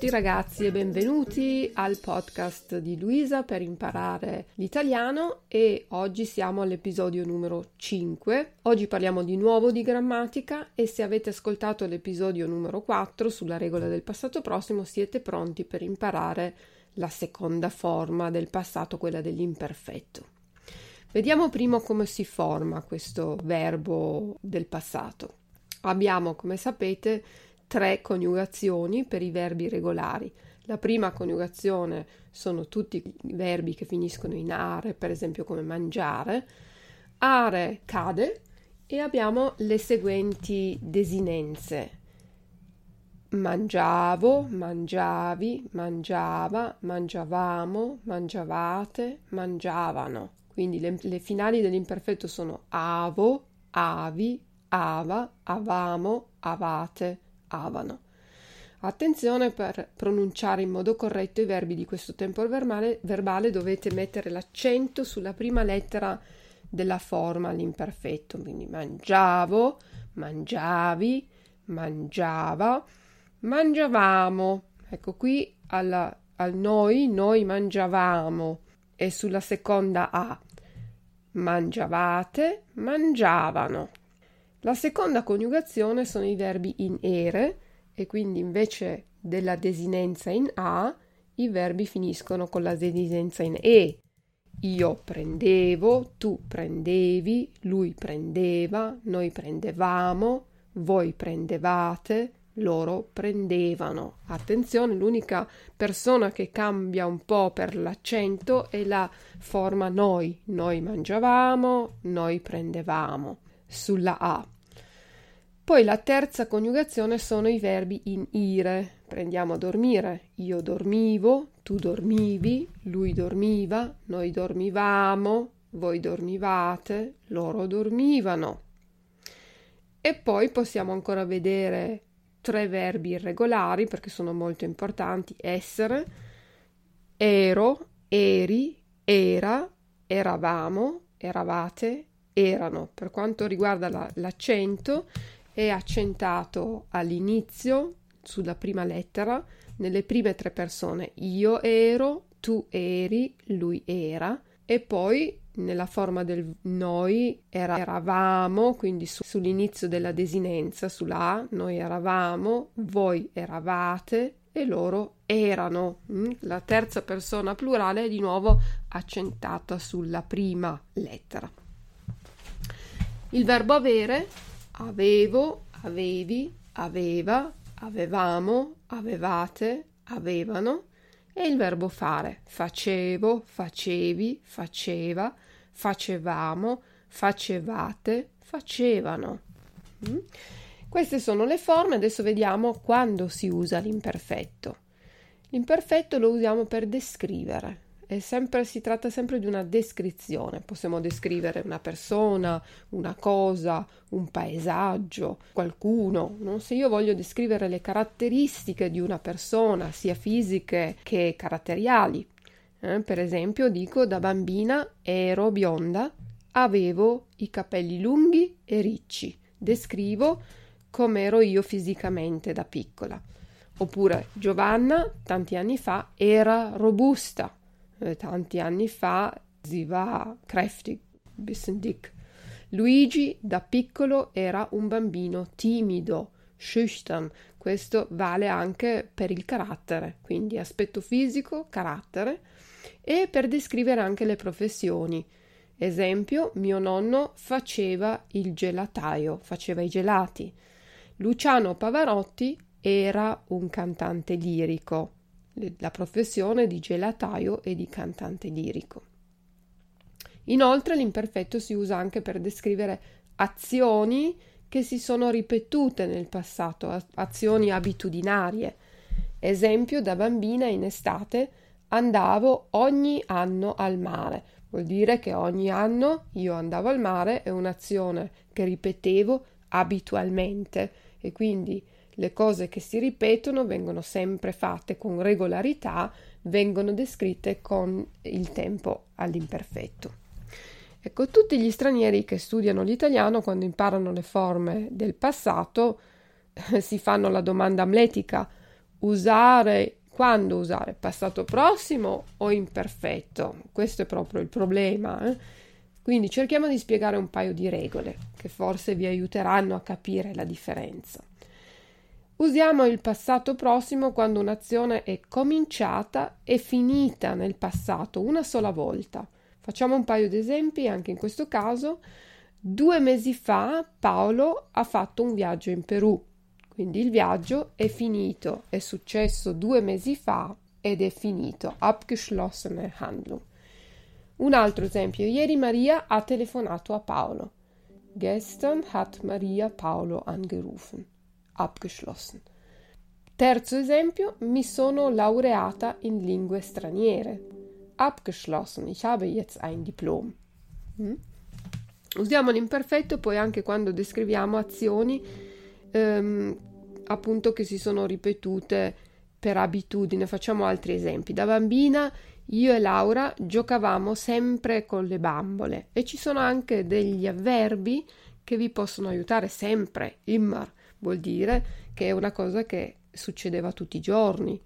tutti ragazzi e benvenuti al podcast di Luisa per imparare l'italiano e oggi siamo all'episodio numero 5. Oggi parliamo di nuovo di grammatica e se avete ascoltato l'episodio numero 4 sulla regola del passato prossimo siete pronti per imparare la seconda forma del passato, quella dell'imperfetto. Vediamo prima come si forma questo verbo del passato. Abbiamo, come sapete, tre coniugazioni per i verbi regolari. La prima coniugazione sono tutti i verbi che finiscono in are, per esempio come mangiare. Are cade e abbiamo le seguenti desinenze. Mangiavo, mangiavi, mangiava, mangiavamo, mangiavate, mangiavano. Quindi le, le finali dell'imperfetto sono avo, avi, ava, avamo, avate, avano. Attenzione per pronunciare in modo corretto i verbi di questo tempo verbale, verbale dovete mettere l'accento sulla prima lettera della forma all'imperfetto, quindi mangiavo, mangiavi, mangiava, mangiavamo. Ecco qui alla, al noi, noi mangiavamo e sulla seconda A mangiavate, mangiavano. La seconda coniugazione sono i verbi in ere e quindi invece della desinenza in a i verbi finiscono con la desinenza in e. Io prendevo, tu prendevi, lui prendeva, noi prendevamo, voi prendevate, loro prendevano. Attenzione, l'unica persona che cambia un po' per l'accento è la forma noi. Noi mangiavamo, noi prendevamo sulla A. Poi la terza coniugazione sono i verbi in ire. Prendiamo a dormire. Io dormivo, tu dormivi, lui dormiva, noi dormivamo, voi dormivate, loro dormivano. E poi possiamo ancora vedere tre verbi irregolari perché sono molto importanti: essere, ero, eri, era, eravamo, eravate, erano. Per quanto riguarda la, l'accento, è accentato all'inizio sulla prima lettera nelle prime tre persone: io ero, tu eri, lui era, e poi nella forma del noi era, eravamo, quindi su, sull'inizio della desinenza, sulla A, noi eravamo, voi eravate e loro erano. Mm? La terza persona plurale è di nuovo accentata sulla prima lettera. Il verbo avere, avevo, avevi, aveva, avevamo, avevate, avevano e il verbo fare, facevo, facevi, faceva, facevamo, facevate, facevano. Mm? Queste sono le forme, adesso vediamo quando si usa l'imperfetto. L'imperfetto lo usiamo per descrivere, sempre, si tratta sempre di una descrizione. Possiamo descrivere una persona, una cosa, un paesaggio, qualcuno. No? Se io voglio descrivere le caratteristiche di una persona, sia fisiche che caratteriali, eh, per esempio dico da bambina ero bionda, avevo i capelli lunghi e ricci. Descrivo come ero io fisicamente da piccola. Oppure Giovanna, tanti anni fa, era robusta, eh, tanti anni fa, si va kräftig, bisschen dick. Luigi da piccolo era un bambino timido, schüchtern. Questo vale anche per il carattere, quindi aspetto fisico, carattere, e per descrivere anche le professioni. Esempio, mio nonno faceva il gelataio, faceva i gelati. Luciano Pavarotti era un cantante lirico. La professione di gelataio e di cantante lirico. Inoltre l'imperfetto si usa anche per descrivere azioni che si sono ripetute nel passato, azioni abitudinarie. Esempio, da bambina in estate andavo ogni anno al mare. Vuol dire che ogni anno io andavo al mare, è un'azione che ripetevo abitualmente e quindi le cose che si ripetono vengono sempre fatte con regolarità, vengono descritte con il tempo all'imperfetto. Ecco, tutti gli stranieri che studiano l'italiano, quando imparano le forme del passato, si fanno la domanda amletica: usare quando usare passato prossimo o imperfetto? Questo è proprio il problema. Eh? Quindi cerchiamo di spiegare un paio di regole che forse vi aiuteranno a capire la differenza. Usiamo il passato prossimo quando un'azione è cominciata e finita nel passato una sola volta. Facciamo un paio di esempi anche in questo caso. Due mesi fa Paolo ha fatto un viaggio in Perù, quindi il viaggio è finito, è successo due mesi fa ed è finito. Abgeschlossene Handlung. Un altro esempio, ieri Maria ha telefonato a Paolo. Gestern hat Maria Paolo angerufen abgeschlossen. Terzo esempio, mi sono laureata in lingue straniere. Abgeschlossen, ich habe jetzt ein Diplom. Mm? Usiamo l'imperfetto poi anche quando descriviamo azioni ehm, appunto che si sono ripetute per abitudine. Facciamo altri esempi. Da bambina io e Laura giocavamo sempre con le bambole e ci sono anche degli avverbi che vi possono aiutare sempre. Immer vuol dire che è una cosa che succedeva tutti i giorni.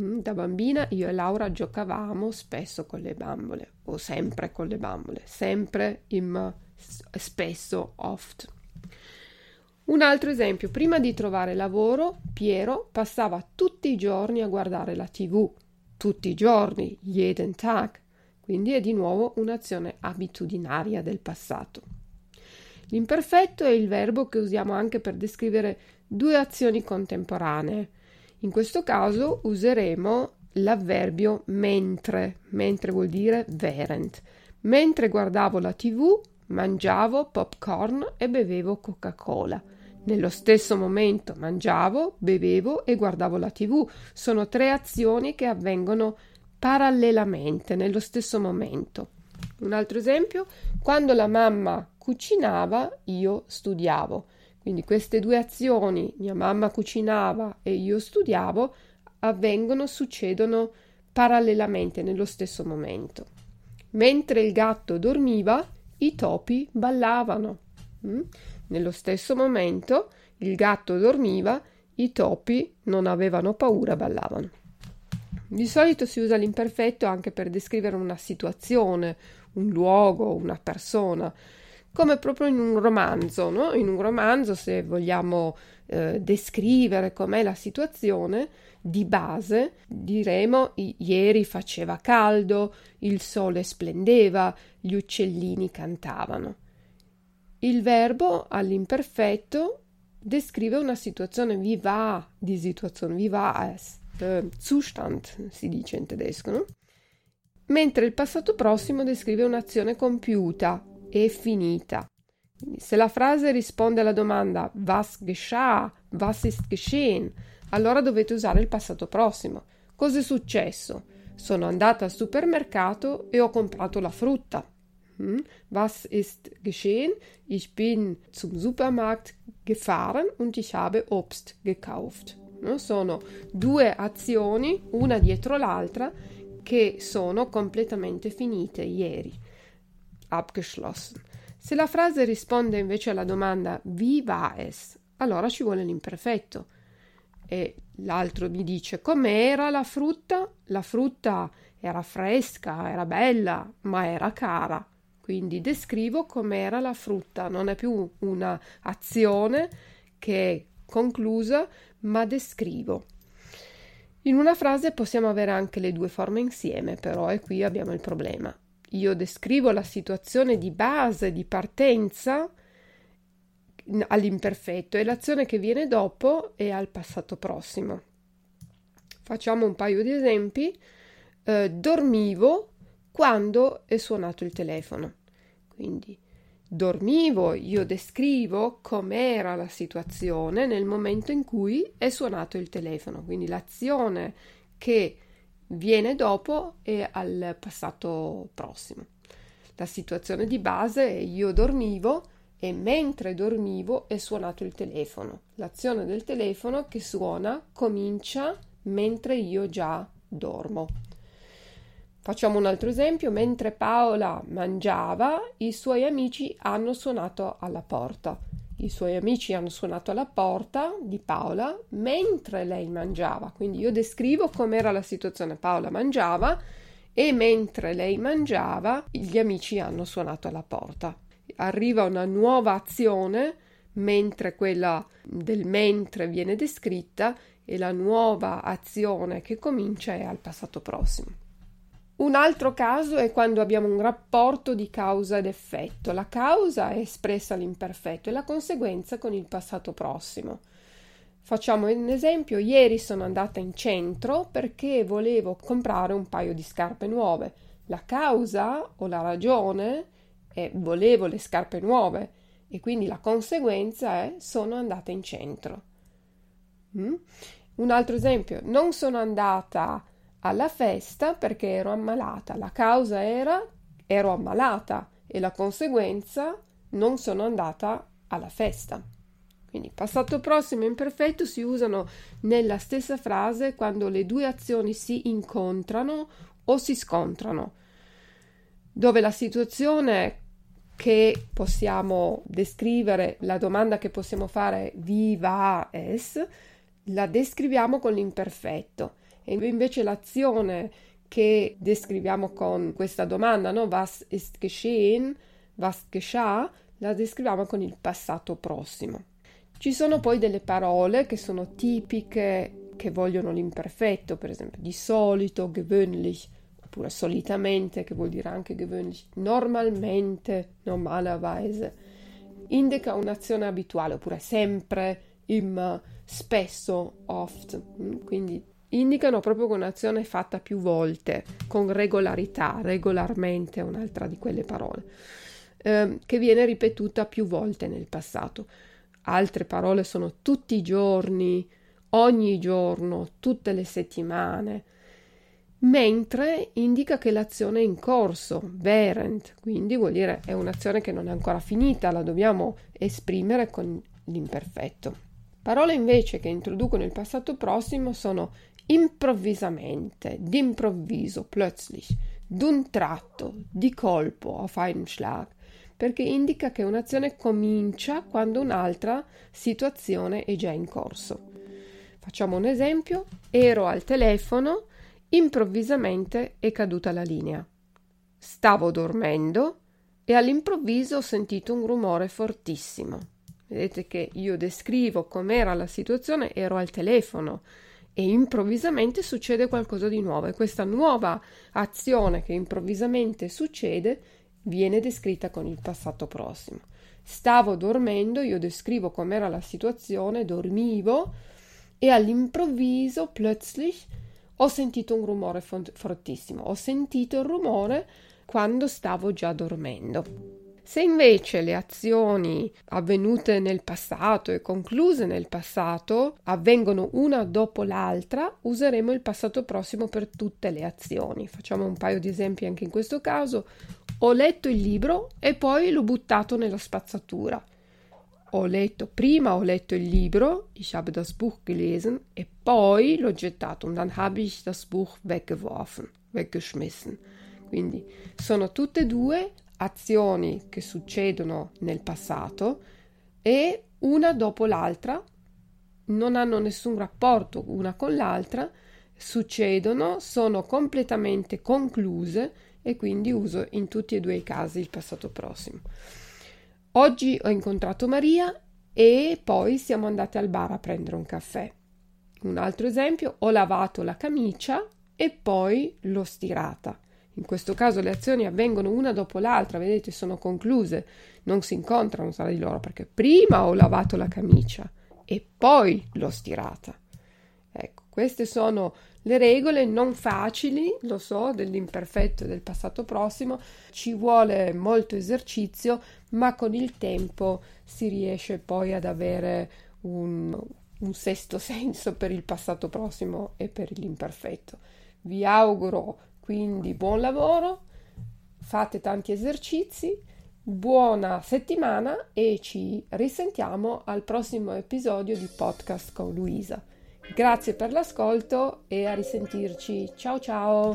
Mm, da bambina io e Laura giocavamo spesso con le bambole, o sempre con le bambole, sempre, im, spesso, oft. Un altro esempio, prima di trovare lavoro, Piero passava tutti i giorni a guardare la TV, tutti i giorni, jeden Tag, quindi è di nuovo un'azione abitudinaria del passato. L'imperfetto è il verbo che usiamo anche per descrivere due azioni contemporanee. In questo caso useremo l'avverbio mentre, mentre vuol dire während. Mentre guardavo la tv, mangiavo popcorn e bevevo Coca-Cola. Nello stesso momento mangiavo, bevevo e guardavo la tv. Sono tre azioni che avvengono parallelamente, nello stesso momento. Un altro esempio, quando la mamma cucinava, io studiavo. Quindi queste due azioni, mia mamma cucinava e io studiavo, avvengono, succedono parallelamente nello stesso momento. Mentre il gatto dormiva, i topi ballavano. Mm? Nello stesso momento il gatto dormiva, i topi non avevano paura, ballavano. Di solito si usa l'imperfetto anche per descrivere una situazione, un luogo, una persona, come proprio in un romanzo, no? In un romanzo, se vogliamo eh, descrivere com'è la situazione, di base diremo ieri faceva caldo, il sole splendeva, gli uccellini cantavano. Il verbo all'imperfetto descrive una situazione viva, di situazione viva, eh, Zustand si dice in tedesco, no? mentre il passato prossimo descrive un'azione compiuta e finita. se la frase risponde alla domanda was geschah, was ist geschehen, allora dovete usare il passato prossimo. Cos'è successo? Sono andata al supermercato e ho comprato la frutta. Hm? Was ist geschehen? Ich bin zum Supermarkt gefahren und ich habe Obst gekauft. No? Sono due azioni, una dietro l'altra, che sono completamente finite ieri. Abgeschlossen. Se la frase risponde invece alla domanda wie war es, allora ci vuole l'imperfetto. E l'altro mi dice com'era la frutta? La frutta era fresca, era bella, ma era cara. Quindi descrivo com'era la frutta, non è più un'azione che è conclusa, ma descrivo. In una frase possiamo avere anche le due forme insieme, però, e qui abbiamo il problema. Io descrivo la situazione di base, di partenza all'imperfetto e l'azione che viene dopo è al passato prossimo. Facciamo un paio di esempi. Eh, dormivo quando è suonato il telefono. Quindi dormivo, io descrivo com'era la situazione nel momento in cui è suonato il telefono. Quindi l'azione che viene dopo è al passato prossimo. La situazione di base è io dormivo e mentre dormivo è suonato il telefono. L'azione del telefono che suona comincia mentre io già dormo. Facciamo un altro esempio. Mentre Paola mangiava, i suoi amici hanno suonato alla porta. I suoi amici hanno suonato alla porta di Paola mentre lei mangiava. Quindi io descrivo com'era la situazione. Paola mangiava e mentre lei mangiava, gli amici hanno suonato alla porta. Arriva una nuova azione mentre quella del mentre viene descritta e la nuova azione che comincia è al passato prossimo. Un altro caso è quando abbiamo un rapporto di causa ed effetto. La causa è espressa all'imperfetto e la conseguenza con il passato prossimo. Facciamo un esempio, ieri sono andata in centro perché volevo comprare un paio di scarpe nuove. La causa o la ragione è volevo le scarpe nuove e quindi la conseguenza è sono andata in centro. Mm? Un altro esempio, non sono andata alla festa perché ero ammalata. La causa era ero ammalata e la conseguenza non sono andata alla festa. Quindi passato prossimo e imperfetto si usano nella stessa frase quando le due azioni si incontrano o si scontrano, dove la situazione che possiamo descrivere, la domanda che possiamo fare viva es, la descriviamo con l'imperfetto e invece l'azione che descriviamo con questa domanda, no? Was ist geschehen? Was geschah? La descriviamo con il passato prossimo. Ci sono poi delle parole che sono tipiche che vogliono l'imperfetto, per esempio di solito, gewöhnlich, oppure solitamente, che vuol dire anche gewöhnlich, normalmente, normalerweise. Indica un'azione abituale, oppure sempre, immer, spesso, oft, mm, quindi indicano proprio un'azione fatta più volte, con regolarità, regolarmente è un'altra di quelle parole, eh, che viene ripetuta più volte nel passato. Altre parole sono tutti i giorni, ogni giorno, tutte le settimane, mentre indica che l'azione è in corso, während, quindi vuol dire è un'azione che non è ancora finita, la dobbiamo esprimere con l'imperfetto. Parole invece che introducono il passato prossimo sono improvvisamente, d'improvviso, plötzlich, d'un tratto, di colpo, auf einen Schlag, perché indica che un'azione comincia quando un'altra situazione è già in corso. Facciamo un esempio, ero al telefono, improvvisamente è caduta la linea. Stavo dormendo e all'improvviso ho sentito un rumore fortissimo. Vedete che io descrivo com'era la situazione, ero al telefono e improvvisamente succede qualcosa di nuovo e questa nuova azione che improvvisamente succede viene descritta con il passato prossimo. Stavo dormendo, io descrivo com'era la situazione, dormivo e all'improvviso, plötzlich, ho sentito un rumore fortissimo. Ho sentito il rumore quando stavo già dormendo. Se invece le azioni avvenute nel passato e concluse nel passato avvengono una dopo l'altra, useremo il passato prossimo per tutte le azioni. Facciamo un paio di esempi anche in questo caso. Ho letto il libro e poi l'ho buttato nella spazzatura. Ho letto prima ho letto il libro, ich habe das Buch gelesen e poi l'ho gettato und dann habe ich das Buch weggeworfen, weggeschmissen. Quindi sono tutte e due azioni che succedono nel passato e una dopo l'altra non hanno nessun rapporto una con l'altra, succedono, sono completamente concluse e quindi uso in tutti e due i casi il passato prossimo. Oggi ho incontrato Maria e poi siamo andati al bar a prendere un caffè. Un altro esempio, ho lavato la camicia e poi l'ho stirata. In questo caso le azioni avvengono una dopo l'altra, vedete, sono concluse, non si incontrano tra di loro perché prima ho lavato la camicia e poi l'ho stirata. Ecco, Queste sono le regole non facili, lo so, dell'imperfetto e del passato prossimo, ci vuole molto esercizio, ma con il tempo si riesce poi ad avere un, un sesto senso per il passato prossimo e per l'imperfetto. Vi auguro quindi buon lavoro, fate tanti esercizi, buona settimana e ci risentiamo al prossimo episodio di podcast con Luisa. Grazie per l'ascolto e a risentirci. Ciao ciao!